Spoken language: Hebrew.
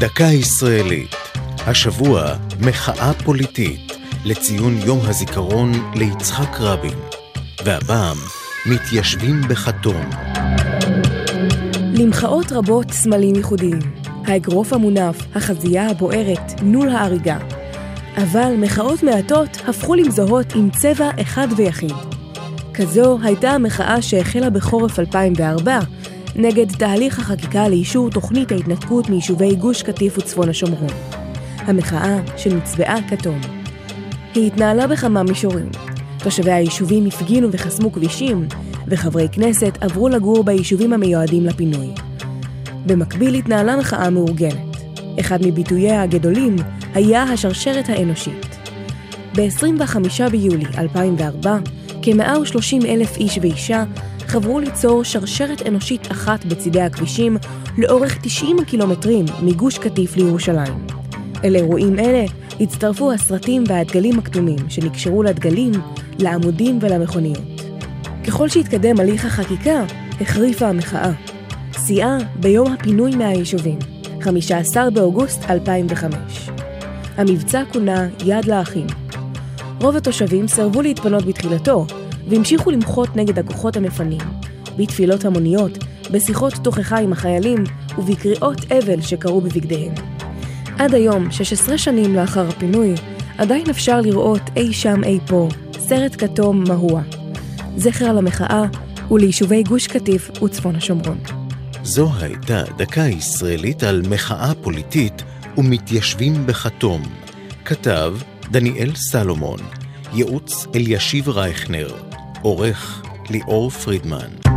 דקה ישראלית. השבוע מחאה פוליטית לציון יום הזיכרון ליצחק רבין. והפעם מתיישבים בכתום. למחאות רבות סמלים ייחודיים. האגרוף המונף, החזייה הבוערת, נול ההריגה. אבל מחאות מעטות הפכו למזוהות עם צבע אחד ויחיד. כזו הייתה המחאה שהחלה בחורף 2004 נגד תהליך החקיקה לאישור תוכנית ההתנתקות מיישובי גוש קטיף וצפון השומרון. המחאה שנצבעה כתום. היא התנהלה בכמה מישורים. תושבי היישובים הפגינו וחסמו כבישים, וחברי כנסת עברו לגור ביישובים המיועדים לפינוי. במקביל התנהלה מחאה מאורגנת. אחד מביטוייה הגדולים היה השרשרת האנושית. ב-25 ביולי 2004, כ-130 אלף איש ואישה חברו ליצור שרשרת אנושית אחת בצידי הכבישים לאורך 90 קילומטרים מגוש קטיף לירושלים. אל אירועים אלה הצטרפו הסרטים והדגלים הכתומים שנקשרו לדגלים, לעמודים ולמכוניות. ככל שהתקדם הליך החקיקה, החריפה המחאה. שיאה ביום הפינוי מהיישובים, 15 באוגוסט 2005. המבצע כונה יד לאחים. רוב התושבים סירבו להתפנות בתחילתו, והמשיכו למחות נגד הכוחות המפנים, בתפילות המוניות, בשיחות תוכחה עם החיילים ובקריאות אבל שקרו בבגדיהם. עד היום, 16 שנים לאחר הפינוי, עדיין אפשר לראות אי שם אי פה סרט כתום מהוע. זכר על המחאה וליישובי גוש קטיף וצפון השומרון. זו הייתה דקה ישראלית על מחאה פוליטית ומתיישבים בכתום. כתב דניאל סלומון, ייעוץ אלישיב רייכנר, עורך ליאור פרידמן.